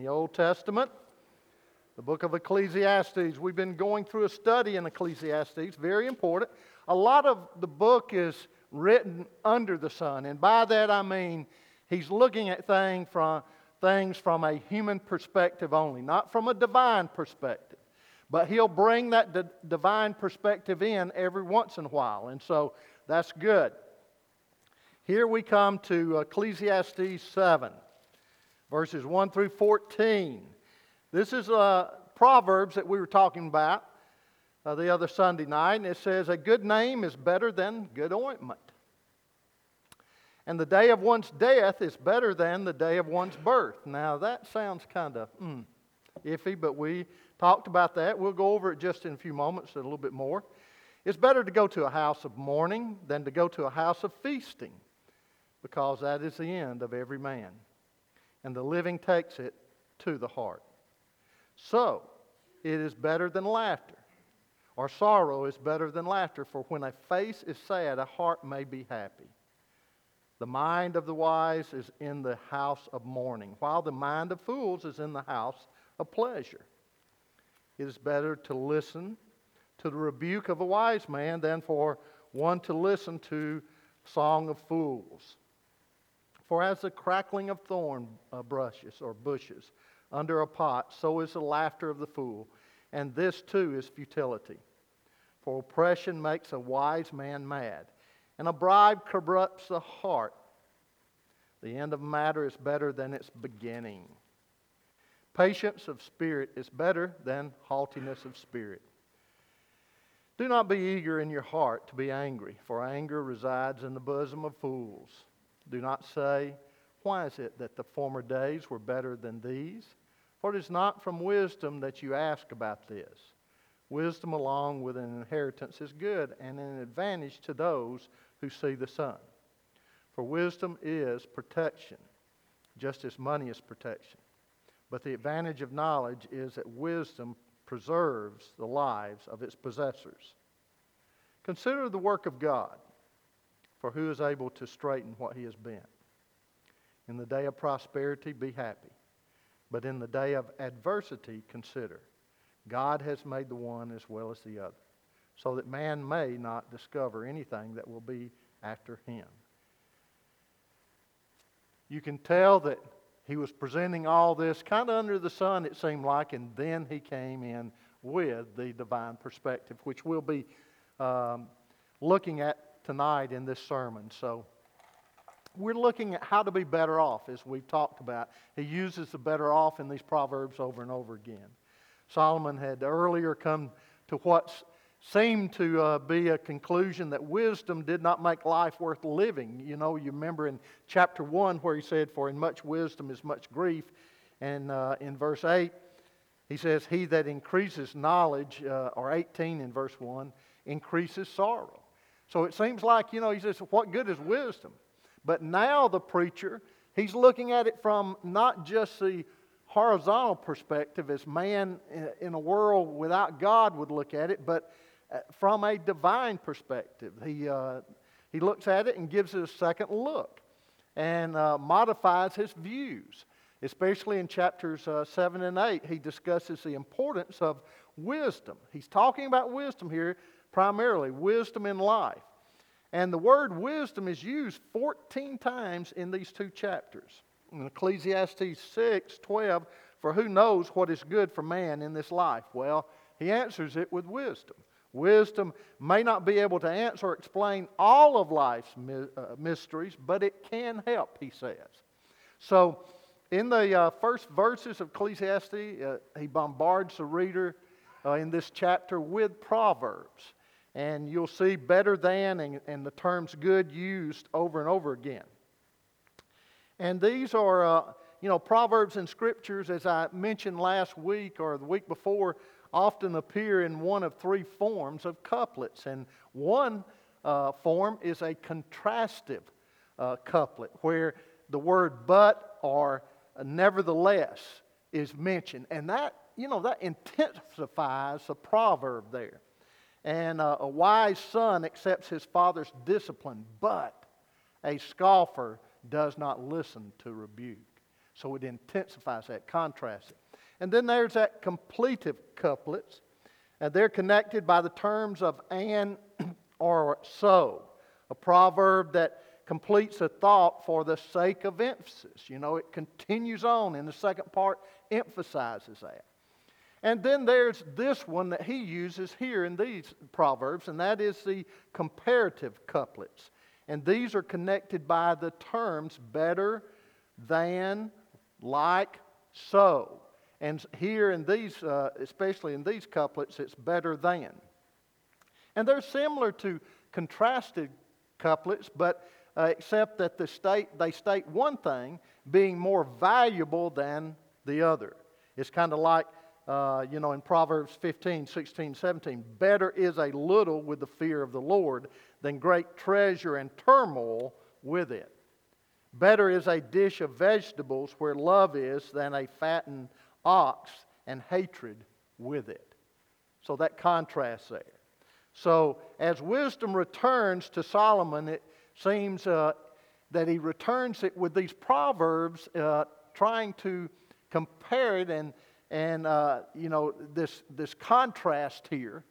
the Old Testament, the book of Ecclesiastes. We've been going through a study in Ecclesiastes, very important. A lot of the book is written under the sun, and by that I mean he's looking at thing from, things from a human perspective only, not from a divine perspective. But he'll bring that d- divine perspective in every once in a while, and so that's good. Here we come to Ecclesiastes 7 verses 1 through 14. This is uh, Proverbs that we were talking about uh, the other Sunday night, and it says, A good name is better than good ointment. And the day of one's death is better than the day of one's birth. Now, that sounds kind of mm, iffy, but we talked about that. We'll go over it just in a few moments, a little bit more. It's better to go to a house of mourning than to go to a house of feasting, because that is the end of every man and the living takes it to the heart. So, it is better than laughter, or sorrow is better than laughter, for when a face is sad, a heart may be happy. The mind of the wise is in the house of mourning, while the mind of fools is in the house of pleasure. It is better to listen to the rebuke of a wise man than for one to listen to song of fools. For as the crackling of thorn uh, brushes or bushes under a pot, so is the laughter of the fool. And this too is futility. For oppression makes a wise man mad, and a bribe corrupts the heart. The end of matter is better than its beginning. Patience of spirit is better than haughtiness of spirit. Do not be eager in your heart to be angry, for anger resides in the bosom of fools. Do not say, Why is it that the former days were better than these? For it is not from wisdom that you ask about this. Wisdom along with an inheritance is good and an advantage to those who see the sun. For wisdom is protection, just as money is protection. But the advantage of knowledge is that wisdom preserves the lives of its possessors. Consider the work of God for who is able to straighten what he has bent? In the day of prosperity, be happy. But in the day of adversity, consider God has made the one as well as the other, so that man may not discover anything that will be after him. You can tell that he was presenting all this kind of under the sun, it seemed like, and then he came in with the divine perspective, which we'll be um, looking at tonight in this sermon. So we're looking at how to be better off, as we've talked about. He uses the better off in these Proverbs over and over again. Solomon had earlier come to what seemed to uh, be a conclusion that wisdom did not make life worth living. You know, you remember in chapter 1 where he said, For in much wisdom is much grief. And uh, in verse 8, he says, He that increases knowledge, uh, or 18 in verse 1, increases sorrow. So it seems like, you know, he says, what good is wisdom? But now the preacher, he's looking at it from not just the horizontal perspective as man in a world without God would look at it, but uh, from a divine perspective. He, uh, he looks at it and gives it a second look and uh, modifies his views. Especially in chapters uh, 7 and 8, he discusses the importance of wisdom. He's talking about wisdom here primarily wisdom in life. And the word wisdom is used 14 times in these two chapters. In Ecclesiastes 6 12, for who knows what is good for man in this life? Well, he answers it with wisdom. Wisdom may not be able to answer or explain all of life's uh, mysteries, but it can help, he says. So, in the uh, first verses of Ecclesiastes, uh, he bombards the reader uh, in this chapter with Proverbs and you'll see better than and, and the terms good used over and over again. And these are, uh, you know, proverbs and scriptures, as I mentioned last week or the week before, often appear in one of three forms of couplets. And one uh, form is a contrastive uh, couplet, where the word but or nevertheless is mentioned. And that, you know, that intensifies the proverb there. And uh, a wise son accepts his father's discipline, but a scoffer does not listen to rebuke. So it intensifies that, contrasts it. And then there's that completive couplets. And they're connected by the terms of and or so, a proverb that completes a thought for the sake of emphasis. You know, it continues on, and the second part emphasizes that. And then there's this one that he uses here in these proverbs, and that is the comparative couplets. And these are connected by the terms better than, like, so. And here in these, uh, especially in these couplets, it's better than. And they're similar to contrasted couplets, but uh, except that the state, they state one thing being more valuable than the other. It's kind of like, uh, you know, in Proverbs 15, 16, 17, better is a little with the fear of the Lord than great treasure and turmoil with it. Better is a dish of vegetables where love is than a fattened ox and hatred with it. So that contrast there. So as wisdom returns to Solomon, it seems uh, that he returns it with these proverbs, uh, trying to compare it and and uh, you know this this contrast here,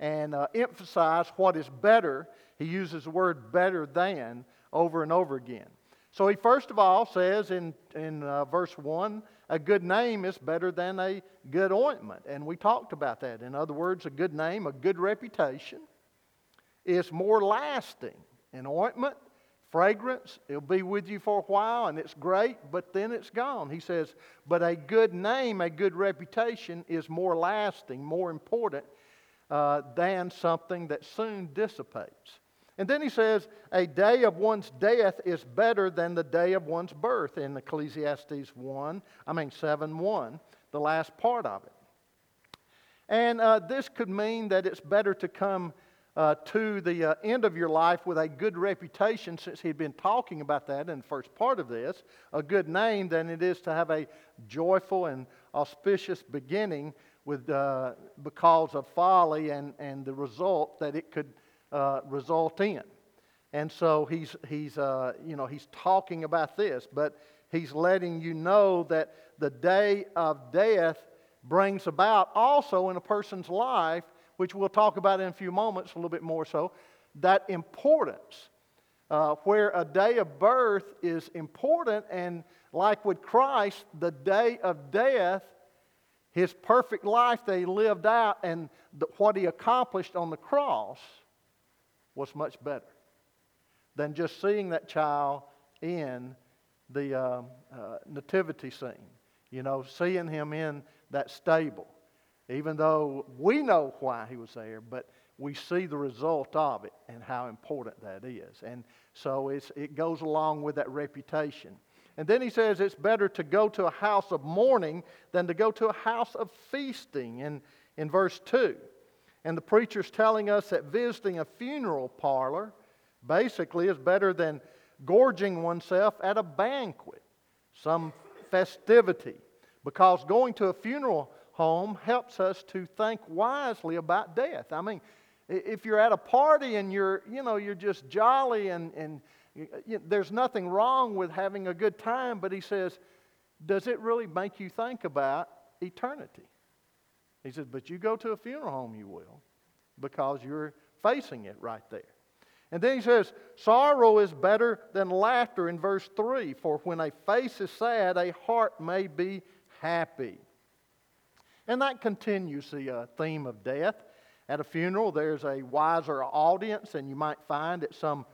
and uh, emphasize what is better. He uses the word "better than" over and over again. So he first of all says in, in uh, verse 1 a good name is better than a good ointment. And we talked about that. In other words, a good name, a good reputation is more lasting. An ointment, fragrance, it'll be with you for a while and it's great, but then it's gone. He says, but a good name, a good reputation is more lasting, more important uh, than something that soon dissipates. And then he says, a day of one's death is better than the day of one's birth in Ecclesiastes 1, I mean 7 1, the last part of it. And uh, this could mean that it's better to come uh, to the uh, end of your life with a good reputation, since he'd been talking about that in the first part of this, a good name, than it is to have a joyful and auspicious beginning with, uh, because of folly and, and the result that it could uh, result in. And so he's, he's, uh, you know, he's talking about this, but he's letting you know that the day of death brings about also in a person's life, which we'll talk about in a few moments, a little bit more so, that importance. Uh, where a day of birth is important, and like with Christ, the day of death, his perfect life that he lived out, and the, what he accomplished on the cross was much better than just seeing that child in the uh, uh, nativity scene. You know, seeing him in that stable. Even though we know why he was there, but we see the result of it and how important that is. And so it goes along with that reputation. And then he says it's better to go to a house of mourning than to go to a house of feasting in, in verse 2. And the preacher's telling us that visiting a funeral parlor basically is better than gorging oneself at a banquet, some festivity, because going to a funeral home helps us to think wisely about death. I mean, if you're at a party and you're, you know, you're just jolly and, and you, you, there's nothing wrong with having a good time, but he says, does it really make you think about eternity? He says, But you go to a funeral home, you will, because you're facing it right there. And then he says, Sorrow is better than laughter in verse 3 For when a face is sad, a heart may be happy. And that continues the uh, theme of death. At a funeral, there's a wiser audience, and you might find at some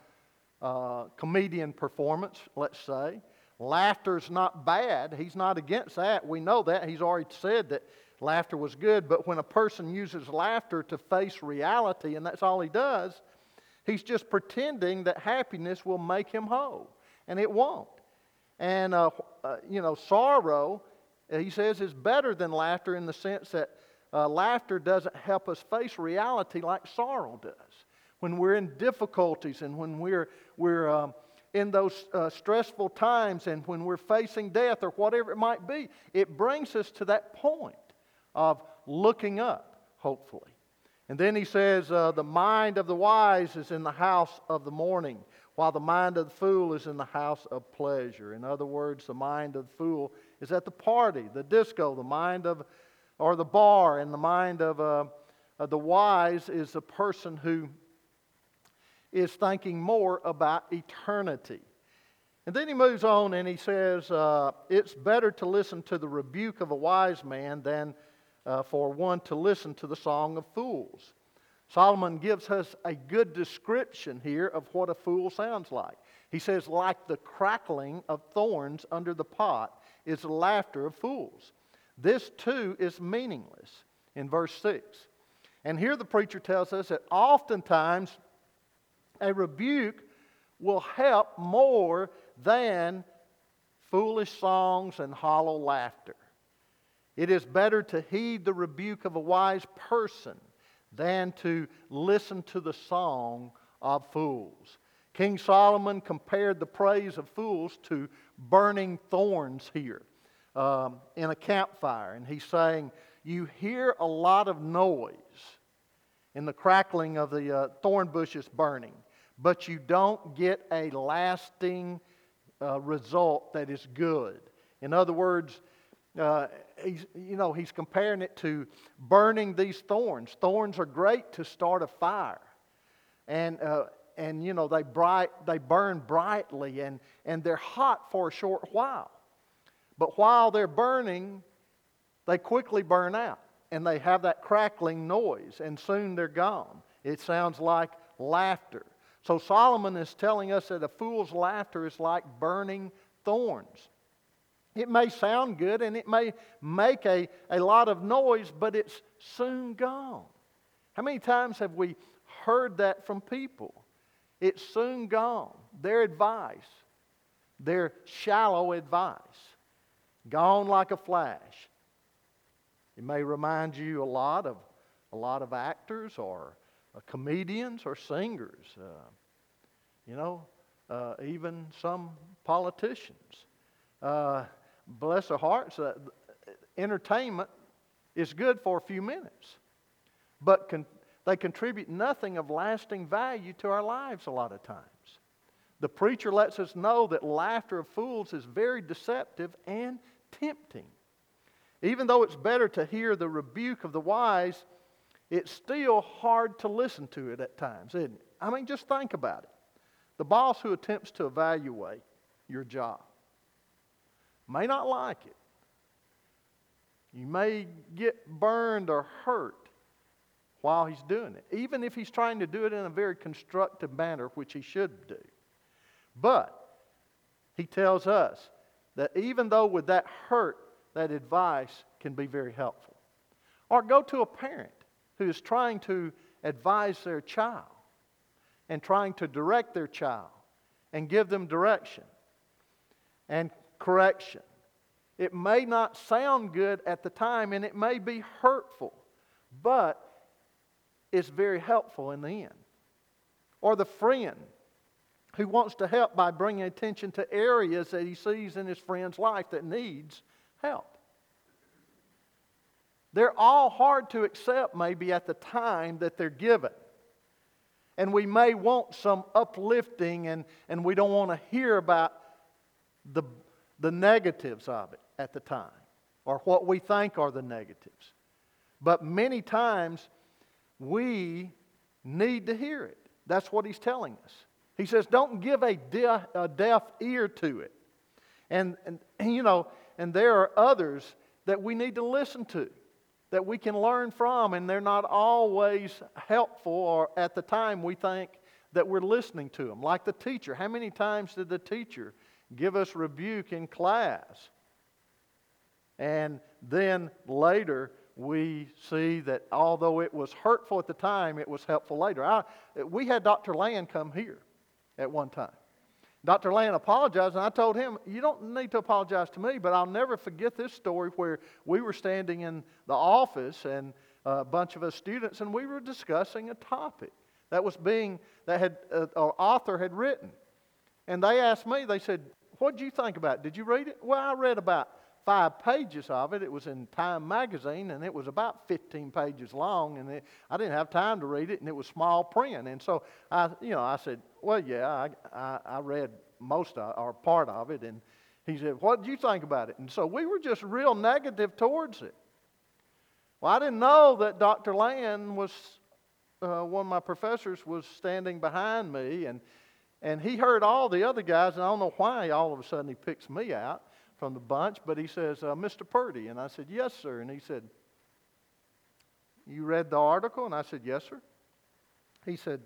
uh, comedian performance, let's say. Laughter's not bad. He's not against that. We know that. He's already said that Laughter was good, but when a person uses laughter to face reality, and that's all he does, he's just pretending that happiness will make him whole, and it won't. And, uh, uh, you know, sorrow, he says, is better than laughter in the sense that uh, laughter doesn't help us face reality like sorrow does. When we're in difficulties and when we're, we're um, in those uh, stressful times and when we're facing death or whatever it might be, it brings us to that point of looking up, hopefully. And then he says, uh, The mind of the wise is in the house of the mourning, while the mind of the fool is in the house of pleasure. In other words, the mind of the fool is at the party, the disco, the mind of, or the bar, and the mind of, uh, of the wise is a person who is thinking more about eternity. And then he moves on and he says, uh, It's better to listen to the rebuke of a wise man than uh, for one to listen to the song of fools. Solomon gives us a good description here of what a fool sounds like. He says, Like the crackling of thorns under the pot is laughter of fools. This too is meaningless in verse 6. And here the preacher tells us that oftentimes a rebuke will help more than foolish songs and hollow laughter. It is better to heed the rebuke of a wise person than to listen to the song of fools. King Solomon compared the praise of fools to burning thorns here um, in a campfire. And he's saying, You hear a lot of noise in the crackling of the uh, thorn bushes burning, but you don't get a lasting uh, result that is good. In other words, uh, he's, you know, he's comparing it to burning these thorns. Thorns are great to start a fire. And, uh, and you know, they, bright, they burn brightly and, and they're hot for a short while. But while they're burning, they quickly burn out and they have that crackling noise, and soon they're gone. It sounds like laughter. So Solomon is telling us that a fool's laughter is like burning thorns. It may sound good and it may make a, a lot of noise, but it's soon gone. How many times have we heard that from people? It's soon gone. Their advice, their shallow advice, gone like a flash. It may remind you a lot of a lot of actors or uh, comedians or singers. Uh, you know, uh, even some politicians. Uh, bless their hearts, uh, entertainment is good for a few minutes, but con- they contribute nothing of lasting value to our lives a lot of times. The preacher lets us know that laughter of fools is very deceptive and tempting. Even though it's better to hear the rebuke of the wise, it's still hard to listen to it at times, isn't it? I mean, just think about it. The boss who attempts to evaluate your job may not like it. You may get burned or hurt while he's doing it, even if he's trying to do it in a very constructive manner, which he should do. But he tells us that even though with that hurt, that advice can be very helpful. Or go to a parent who is trying to advise their child and trying to direct their child and give them direction and correction. It may not sound good at the time and it may be hurtful, but it's very helpful in the end. Or the friend who wants to help by bringing attention to areas that he sees in his friend's life that needs help. They're all hard to accept, maybe at the time that they're given. And we may want some uplifting, and, and we don't want to hear about the, the negatives of it at the time, or what we think are the negatives. But many times, we need to hear it. That's what he's telling us. He says, don't give a deaf, a deaf ear to it. And, and, you know, and there are others that we need to listen to, that we can learn from, and they're not always helpful, or at the time we think that we're listening to them. Like the teacher. How many times did the teacher give us rebuke in class? And then later, we see that although it was hurtful at the time, it was helpful later. I, we had Dr. Land come here at one time. Dr. Land apologized, and I told him, You don't need to apologize to me, but I'll never forget this story where we were standing in the office and a bunch of us students, and we were discussing a topic that was being, that had, uh, an author had written. And they asked me, they said, What did you think about it? Did you read it? Well, I read about five pages of it. It was in Time magazine, and it was about 15 pages long, and it, I didn't have time to read it, and it was small print. And so I, you know, I said, well, yeah, I, I, I read most of, or part of it, and He said, What did you think about it? And so we were just real negative towards it. Well, I didn't know that Dr. Land was, uh, one of my professors was standing behind me, and, and he heard all the other guys, and I don't know why all of a sudden he picks me out from the bunch, but he says, uh, Mr. Purdy. And I said, Yes, sir. And he said, You read the article? And I said, Yes, sir. He said,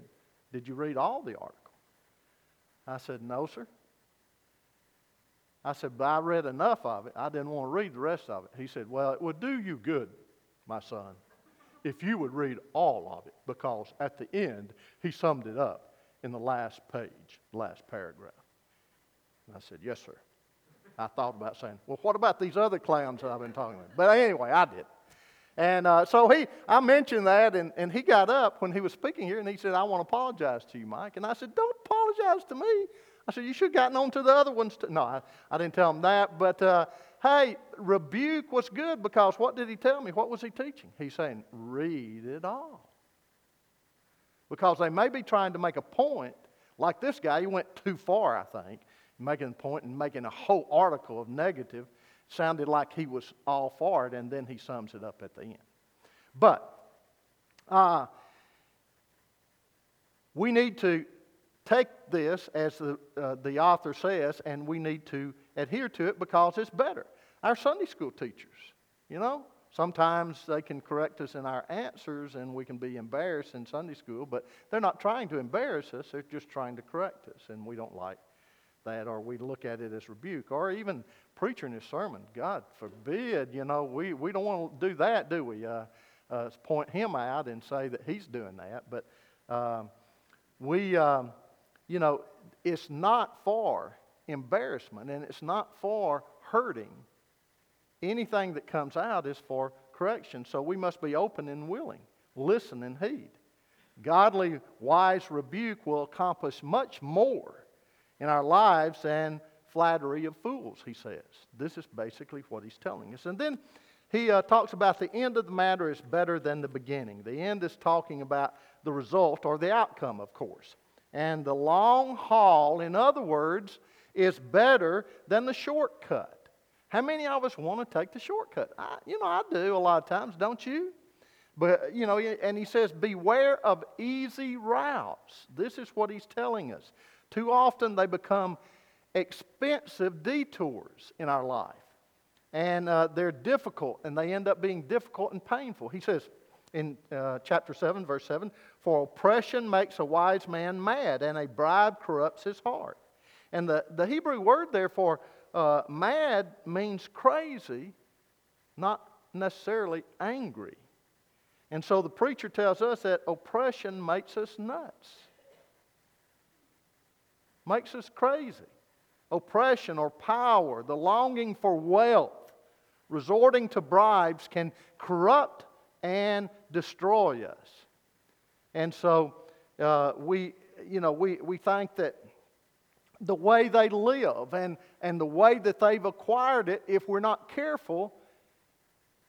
Did you read all the article? I said, No, sir. I said, But I read enough of it. I didn't want to read the rest of it. He said, Well, it would do you good, my son, if you would read all of it, because at the end, he summed it up in the last page, last paragraph. And I said, Yes, sir. I thought about saying, Well, what about these other clowns that I've been talking about? But anyway, I did. And uh, so he, I mentioned that, and, and he got up when he was speaking here, and he said, I want to apologize to you, Mike. And I said, Don't apologize to me. I said, You should have gotten on to the other ones. No, I, I didn't tell him that. But uh, hey, rebuke was good because what did he tell me? What was he teaching? He's saying, Read it all. Because they may be trying to make a point, like this guy, he went too far, I think, making a point and making a whole article of negative sounded like he was all for it, and then he sums it up at the end. But uh, we need to take this, as the, uh, the author says, and we need to adhere to it because it's better. Our Sunday school teachers, you know, sometimes they can correct us in our answers and we can be embarrassed in Sunday school, but they're not trying to embarrass us, they're just trying to correct us, and we don't like that or we look at it as rebuke or even preaching his sermon. God forbid, you know, we, we don't want to do that, do we? Uh, uh, point him out and say that he's doing that. But um, we, um, you know, it's not for embarrassment and it's not for hurting. Anything that comes out is for correction. So we must be open and willing, listen and heed. Godly, wise rebuke will accomplish much more in our lives than flattery of fools, he says. This is basically what he's telling us. And then he uh, talks about the end of the matter is better than the beginning. The end is talking about the result or the outcome, of course. And the long haul, in other words, is better than the shortcut. How many of us want to take the shortcut? I, you know, I do a lot of times, don't you? But, you know, and he says, beware of easy routes. This is what he's telling us. Too often they become expensive detours in our life. And uh, they're difficult, and they end up being difficult and painful. He says in uh, chapter 7, verse 7 For oppression makes a wise man mad, and a bribe corrupts his heart. And the, the Hebrew word therefore, uh, mad means crazy, not necessarily angry. And so the preacher tells us that oppression makes us nuts makes us crazy. Oppression or power, the longing for wealth, resorting to bribes can corrupt and destroy us. And so uh, we, you know, we, we think that the way they live and, and the way that they've acquired it, if we're not careful,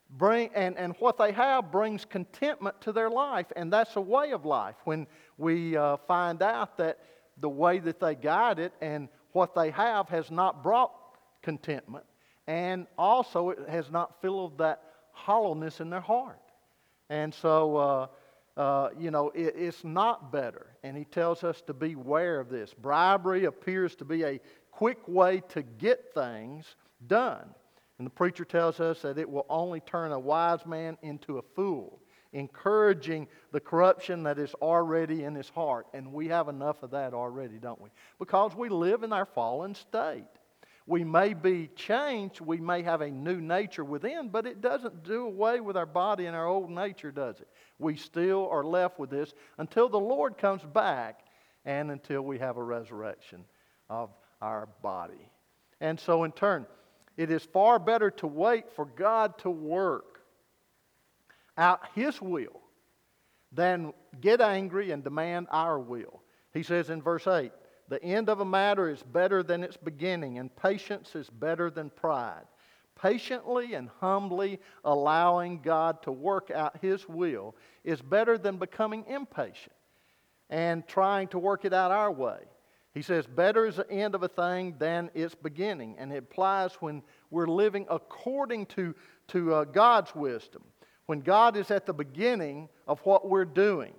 bring and, and what they have brings contentment to their life. And that's a way of life. When we uh, find out that the way that they guide it and what they have has not brought contentment. And also, it has not filled that hollowness in their heart. And so, uh, uh, you know, it, it's not better. And he tells us to beware of this. Bribery appears to be a quick way to get things done. And the preacher tells us that it will only turn a wise man into a fool encouraging the corruption that is already in his heart. And we have enough of that already, don't we? Because we live in our fallen state. We may be changed, we may have a new nature within, but it doesn't do away with our body and our old nature, does it? We still are left with this until the Lord comes back and until we have a resurrection of our body. And so, in turn, it is far better to wait for God to work out His will than get angry and demand our will. He says in verse 8, the end of a matter is better than its beginning, and patience is better than pride. Patiently and humbly allowing God to work out His will is better than becoming impatient and trying to work it out our way. He says, Better is the end of a thing than its beginning. And it applies when we're living according to, to uh, God's wisdom. When God is at the beginning of what we're doing,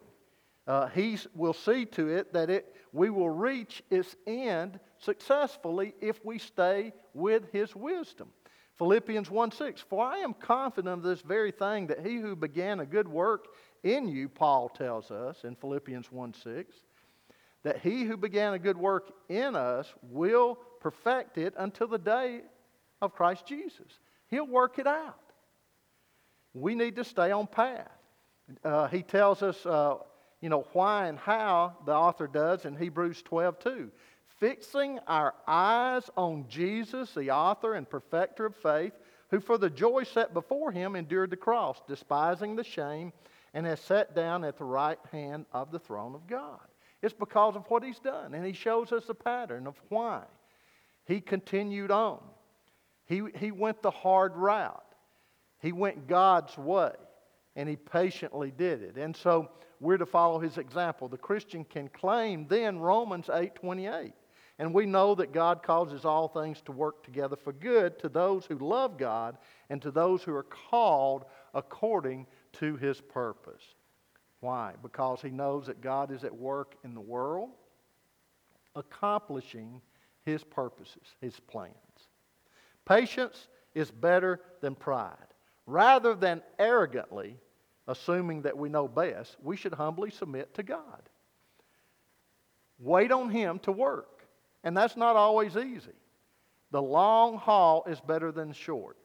uh, He will see to it that it, we will reach its end successfully if we stay with His wisdom. Philippians 1 6, For I am confident of this very thing, that he who began a good work in you, Paul tells us in Philippians 1 6, that he who began a good work in us will perfect it until the day of Christ Jesus. He'll work it out. We need to stay on path. Uh, he tells us, uh, you know, why and how the author does in Hebrews 12 2. Fixing our eyes on Jesus, the author and perfecter of faith, who for the joy set before him endured the cross, despising the shame, and has sat down at the right hand of the throne of God. It's because of what he's done. And he shows us the pattern of why. He continued on. He, he went the hard route. He went God's way. And he patiently did it. And so we're to follow his example. The Christian can claim then Romans 8 28. And we know that God causes all things to work together for good to those who love God and to those who are called according to his purpose. Why? Because he knows that God is at work in the world, accomplishing his purposes, his plans. Patience is better than pride. Rather than arrogantly assuming that we know best, we should humbly submit to God. Wait on him to work. And that's not always easy. The long haul is better than short.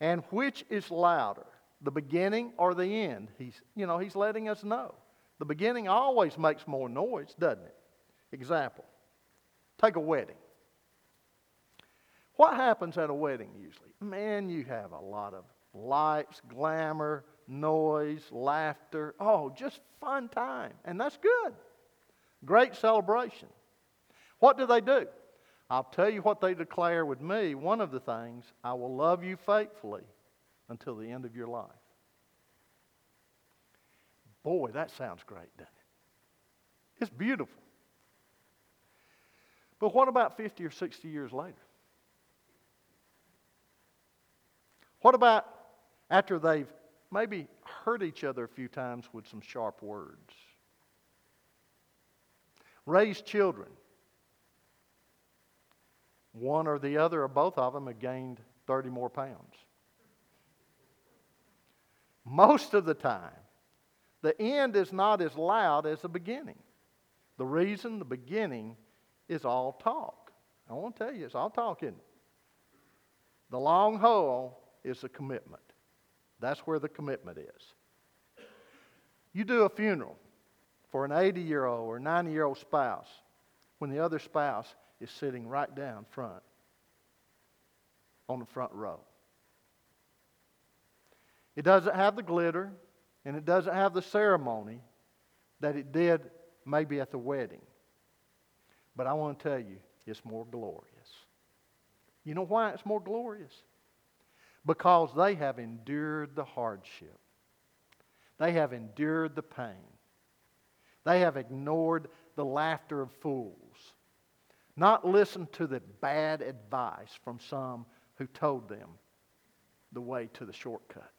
And which is louder? the beginning or the end. He's, you know, he's letting us know. The beginning always makes more noise, doesn't it? Example take a wedding. What happens at a wedding usually? Man, you have a lot of lights, glamour, noise, laughter. Oh, just fun time. And that's good. Great celebration. What do they do? I'll tell you what they declare with me. One of the things, I will love you faithfully until the end of your life. Boy, that sounds great, doesn't it? It's beautiful. But what about 50 or 60 years later? What about after they've maybe hurt each other a few times with some sharp words? Raised children. One or the other or both of them have gained 30 more pounds. Most of the time, the end is not as loud as the beginning. The reason the beginning is all talk. I want to tell you, it's all talking. The long haul is the commitment. That's where the commitment is. You do a funeral for an 80 year old or 90 year old spouse when the other spouse is sitting right down front on the front row. It doesn't have the glitter and it doesn't have the ceremony that it did maybe at the wedding. But I want to tell you, it's more glorious. You know why it's more glorious? Because they have endured the hardship, they have endured the pain, they have ignored the laughter of fools, not listened to the bad advice from some who told them the way to the shortcut.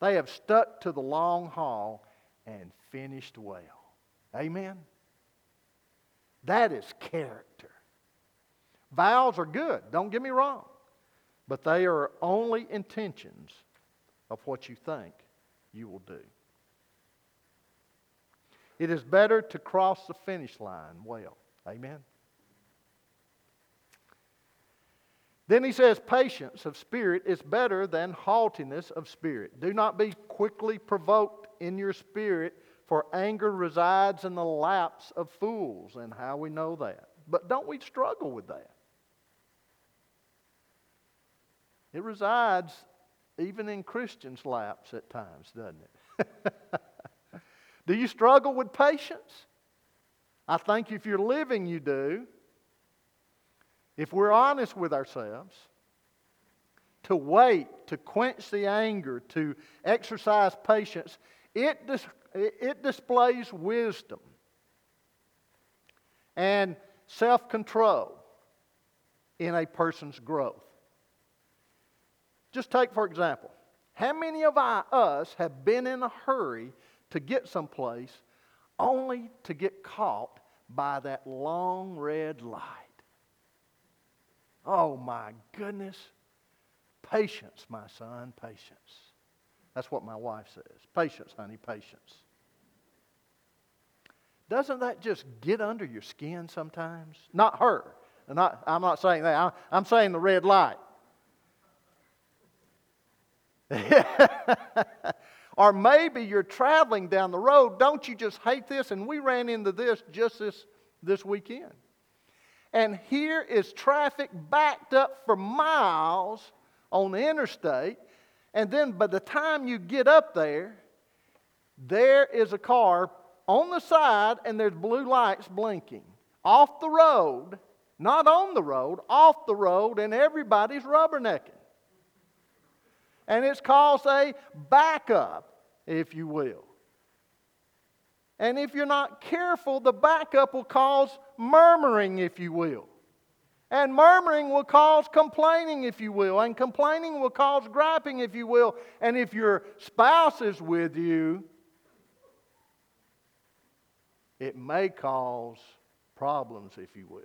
They have stuck to the long haul and finished well. Amen? That is character. Vows are good, don't get me wrong, but they are only intentions of what you think you will do. It is better to cross the finish line well. Amen? Then he says, Patience of spirit is better than haughtiness of spirit. Do not be quickly provoked in your spirit, for anger resides in the laps of fools. And how we know that. But don't we struggle with that? It resides even in Christians' laps at times, doesn't it? do you struggle with patience? I think if you're living, you do. If we're honest with ourselves, to wait, to quench the anger, to exercise patience, it, dis- it displays wisdom. and self control in a person's growth. Just take, for example, how many of us have been in a hurry to get someplace only to get caught by that long red light? Oh my goodness. Patience, my son, patience. That's what my wife says. Patience, honey, patience. Doesn't that just get under your skin sometimes? Not her. Not, I'm not saying that. I'm saying the red light. or maybe you're traveling down the road. Don't you just hate this? And we ran into this just this, this weekend. And here is traffic backed up for miles on the interstate. And then by the time you get up there, there is a car on the side and there's blue lights blinking off the road, not on the road, off the road, and everybody's rubbernecking. And it's caused a backup, if you will. And if you're not careful, the backup will cause murmuring, if you will. And murmuring will cause complaining, if you will. And complaining will cause griping, if you will. And if your spouse is with you, it may cause problems, if you will.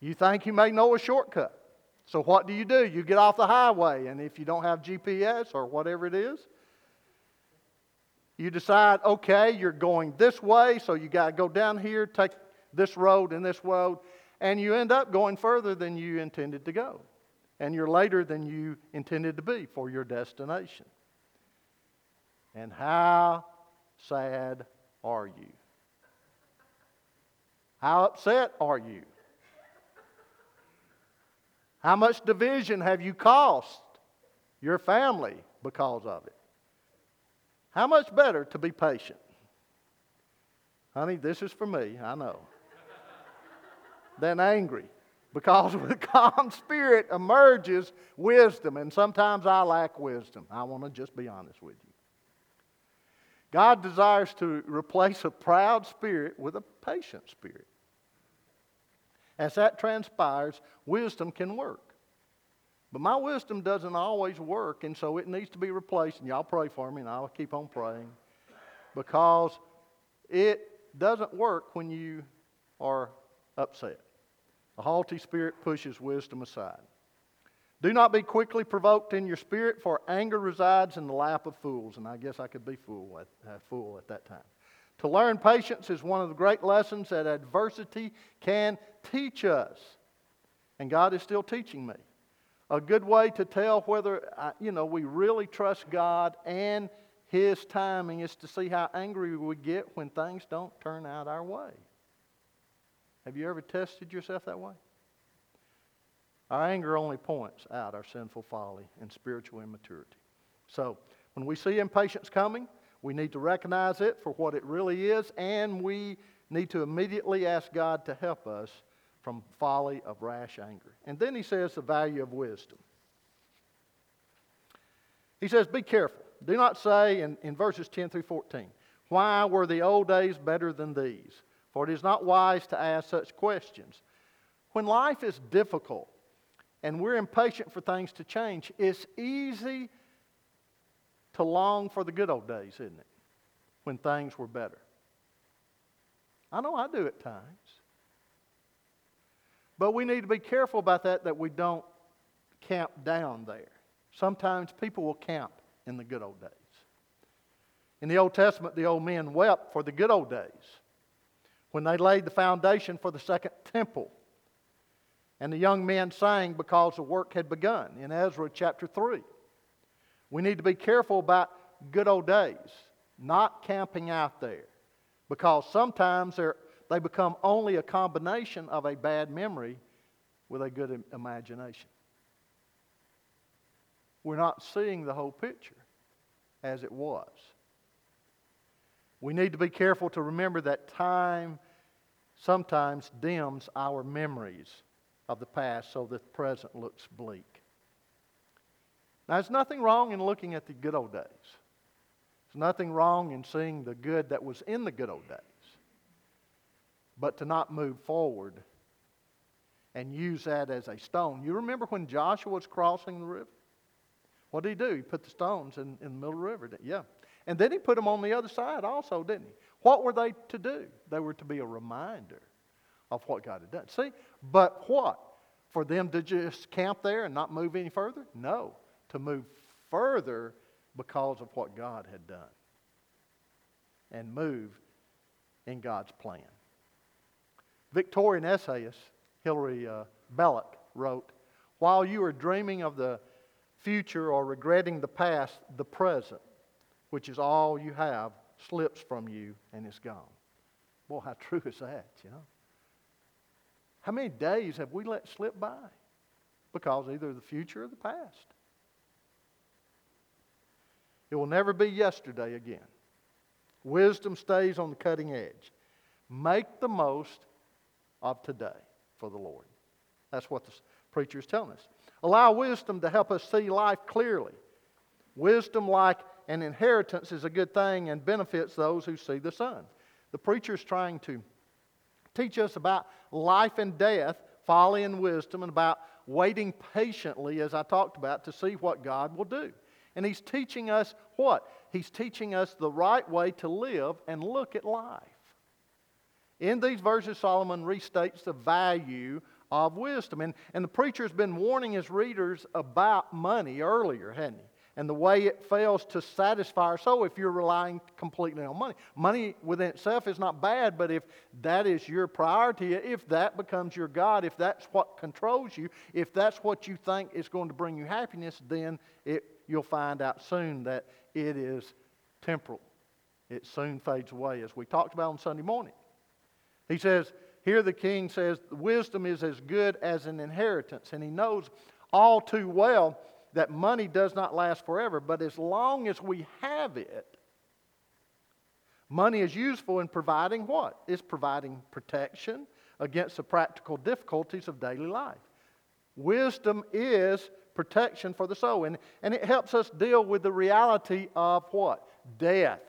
You think you may know a shortcut. So, what do you do? You get off the highway, and if you don't have GPS or whatever it is, you decide, okay, you're going this way, so you got to go down here, take this road and this road, and you end up going further than you intended to go. And you're later than you intended to be for your destination. And how sad are you? How upset are you? How much division have you cost your family because of it? How much better to be patient? Honey, this is for me, I know than angry. Because with a calm spirit emerges wisdom, and sometimes I lack wisdom. I want to just be honest with you. God desires to replace a proud spirit with a patient spirit. As that transpires, wisdom can work. But my wisdom doesn't always work, and so it needs to be replaced. And y'all pray for me, and I'll keep on praying. Because it doesn't work when you are upset. A haughty spirit pushes wisdom aside. Do not be quickly provoked in your spirit, for anger resides in the lap of fools. And I guess I could be fool at, uh, fool at that time. To learn patience is one of the great lessons that adversity can teach us. And God is still teaching me. A good way to tell whether uh, you know we really trust God and His timing is to see how angry we get when things don't turn out our way. Have you ever tested yourself that way? Our anger only points out our sinful folly and spiritual immaturity. So, when we see impatience coming, we need to recognize it for what it really is, and we need to immediately ask God to help us from folly of rash anger. And then he says the value of wisdom. He says, Be careful. Do not say in, in verses 10 through 14, Why were the old days better than these? For it is not wise to ask such questions. When life is difficult and we're impatient for things to change, it's easy to long for the good old days, isn't it? When things were better. I know I do at times. But we need to be careful about that, that we don't camp down there. Sometimes people will camp in the good old days. In the Old Testament, the old men wept for the good old days when they laid the foundation for the second temple. And the young men sang because the work had begun in Ezra chapter 3. We need to be careful about good old days, not camping out there, because sometimes they become only a combination of a bad memory with a good imagination. We're not seeing the whole picture as it was. We need to be careful to remember that time sometimes dims our memories of the past so that the present looks bleak. Now, there's nothing wrong in looking at the good old days. There's nothing wrong in seeing the good that was in the good old days. but to not move forward and use that as a stone. You remember when Joshua was crossing the river? What did he do? He put the stones in, in the middle of the river. Yeah. And then he put them on the other side also, didn't he? What were they to do? They were to be a reminder of what God had done. See, but what? For them to just camp there and not move any further? No, to move further because of what God had done and move in God's plan. Victorian essayist Hilaire uh, Belloc wrote While you are dreaming of the future or regretting the past, the present, which is all you have, slips from you and is gone. Boy, how true is that, you know? How many days have we let slip by? Because either the future or the past. It will never be yesterday again. Wisdom stays on the cutting edge. Make the most of today for the Lord. That's what the preacher is telling us. Allow wisdom to help us see life clearly. Wisdom, like an inheritance, is a good thing and benefits those who see the sun. The preacher is trying to teach us about life and death, folly and wisdom, and about waiting patiently, as I talked about, to see what God will do. And he's teaching us what? He's teaching us the right way to live and look at life. In these verses, Solomon restates the value of wisdom. And, and the preacher's been warning his readers about money earlier, hadn't he? and the way it fails to satisfy our soul if you're relying completely on money. Money within itself is not bad, but if that is your priority, if that becomes your God, if that's what controls you, if that's what you think is going to bring you happiness, then it, you'll find out soon that it is temporal. It soon fades away, as we talked about on Sunday morning. He says, here the king says, wisdom is as good as an inheritance, and he knows all too well that money does not last forever, but as long as we have it, money is useful in providing what? It's providing protection against the practical difficulties of daily life. Wisdom is protection for the soul, and, and it helps us deal with the reality of what? Death.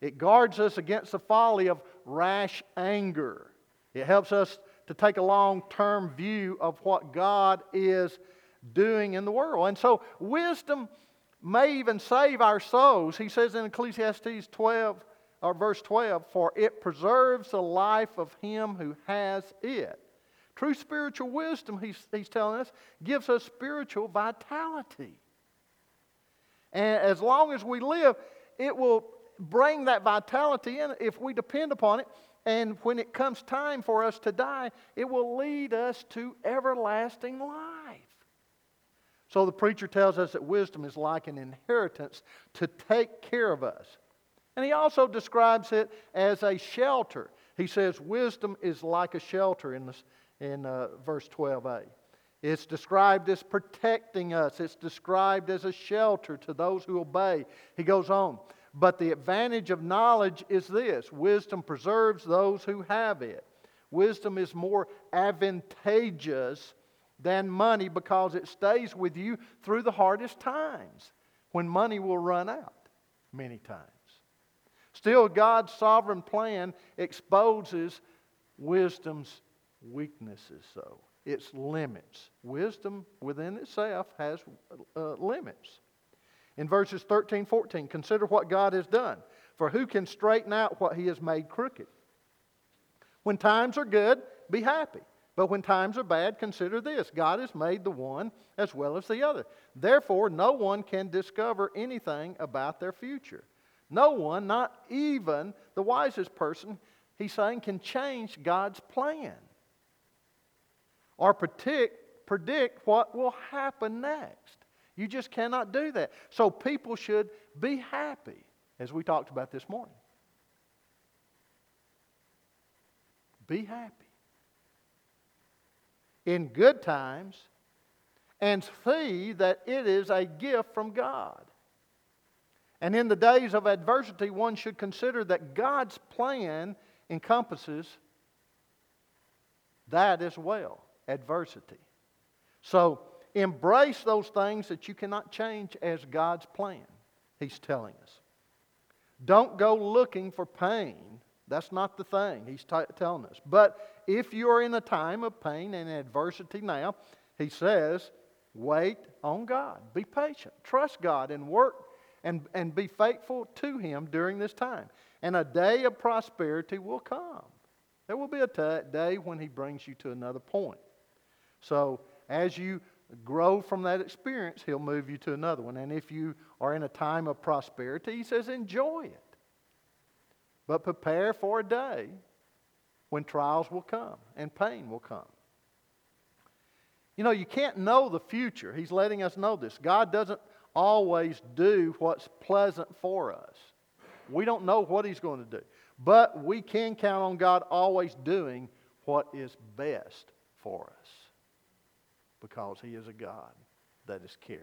It guards us against the folly of rash anger. It helps us to take a long term view of what God is doing in the world. And so, wisdom may even save our souls. He says in Ecclesiastes 12, or verse 12, for it preserves the life of him who has it. True spiritual wisdom, he's, he's telling us, gives us spiritual vitality. And as long as we live, it will bring that vitality in if we depend upon it. And when it comes time for us to die, it will lead us to everlasting life. So the preacher tells us that wisdom is like an inheritance to take care of us. And he also describes it as a shelter. He says wisdom is like a shelter in, this, in uh, verse 12a. It's described as protecting us, it's described as a shelter to those who obey. He goes on, but the advantage of knowledge is this wisdom preserves those who have it. Wisdom is more advantageous than money because it stays with you through the hardest times when money will run out many times. Still, God's sovereign plan exposes wisdom's weaknesses, though, its limits. Wisdom within itself has uh, limits. In verses 13, 14, consider what God has done. For who can straighten out what he has made crooked? When times are good, be happy. But when times are bad, consider this God has made the one as well as the other. Therefore, no one can discover anything about their future. No one, not even the wisest person, he's saying, can change God's plan or predict, predict what will happen next. You just cannot do that. So people should be happy, as we talked about this morning. Be happy in good times and see that it is a gift from God. And in the days of adversity, one should consider that God's plan encompasses that as well adversity. So embrace those things that you cannot change as God's plan, He's telling us. Don't go looking for pain That's not the thing he's t- telling us. But if you're in a time of pain and adversity now, he says, wait on God. Be patient. Trust God and work and, and be faithful to Him during this time. And a day of prosperity will come. There will be a t- day when He brings you to another point. So as you grow from that experience, He'll move you to another one. And if you are in a time of prosperity, He says, enjoy it. But prepare for a day when trials will come and pain will come. You know, you can't know the future. He's letting us know this. God doesn't always do what's pleasant for us. We don't know what He's going to do. But we can count on God always doing what is best for us because He is a God that is caring.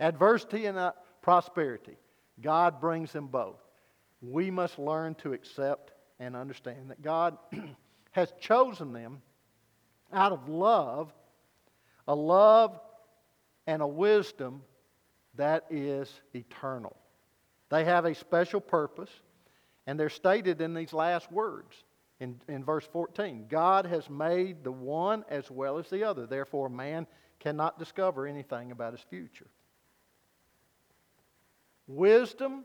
Adversity and uh, prosperity, God brings them both. We must learn to accept and understand that God has chosen them out of love, a love and a wisdom that is eternal. They have a special purpose, and they're stated in these last words in, in verse 14 God has made the one as well as the other. Therefore, man cannot discover anything about his future. Wisdom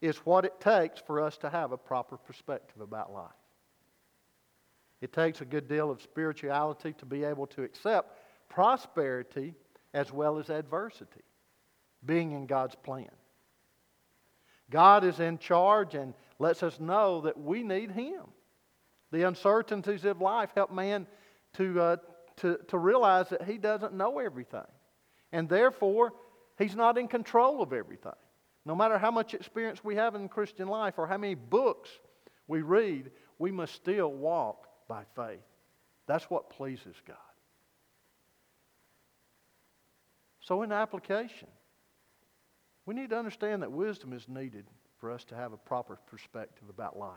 is what it takes for us to have a proper perspective about life. It takes a good deal of spirituality to be able to accept prosperity as well as adversity, being in God's plan. God is in charge and lets us know that we need Him. The uncertainties of life help man to, uh, to, to realize that he doesn't know everything. And therefore, he's not in control of everything. No matter how much experience we have in Christian life or how many books we read, we must still walk by faith. That's what pleases God. So, in application, we need to understand that wisdom is needed for us to have a proper perspective about life.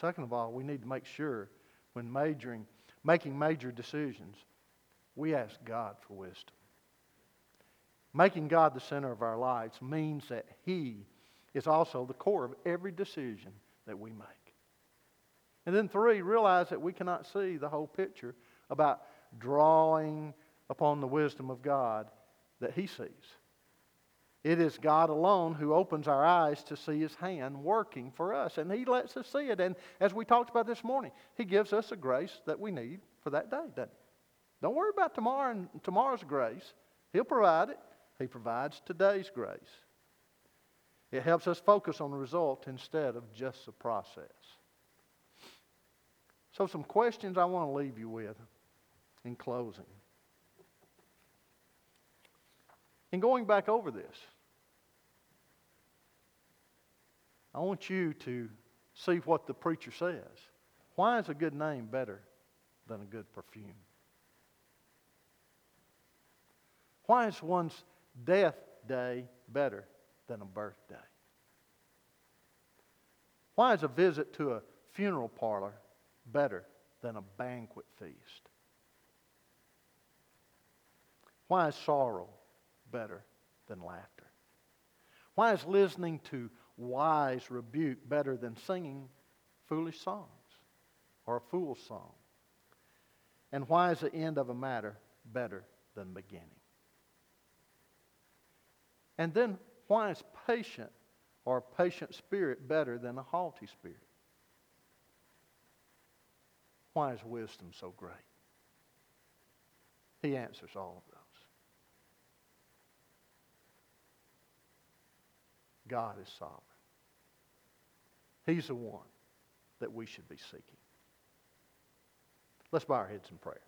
Second of all, we need to make sure when majoring, making major decisions, we ask God for wisdom. Making God the center of our lives means that He is also the core of every decision that we make. And then, three, realize that we cannot see the whole picture about drawing upon the wisdom of God that He sees. It is God alone who opens our eyes to see His hand working for us. And He lets us see it. And as we talked about this morning, He gives us a grace that we need for that day, doesn't He? Don't worry about tomorrow and tomorrow's grace. He'll provide it. He provides today's grace. It helps us focus on the result instead of just the process. So, some questions I want to leave you with in closing. In going back over this, I want you to see what the preacher says. Why is a good name better than a good perfume? Why is one's death day better than a birthday? Why is a visit to a funeral parlor better than a banquet feast? Why is sorrow better than laughter? Why is listening to wise rebuke better than singing foolish songs or a fool's song? And why is the end of a matter better than beginning? And then, why is patient or a patient spirit better than a haughty spirit? Why is wisdom so great? He answers all of those. God is sovereign. He's the one that we should be seeking. Let's bow our heads in prayer.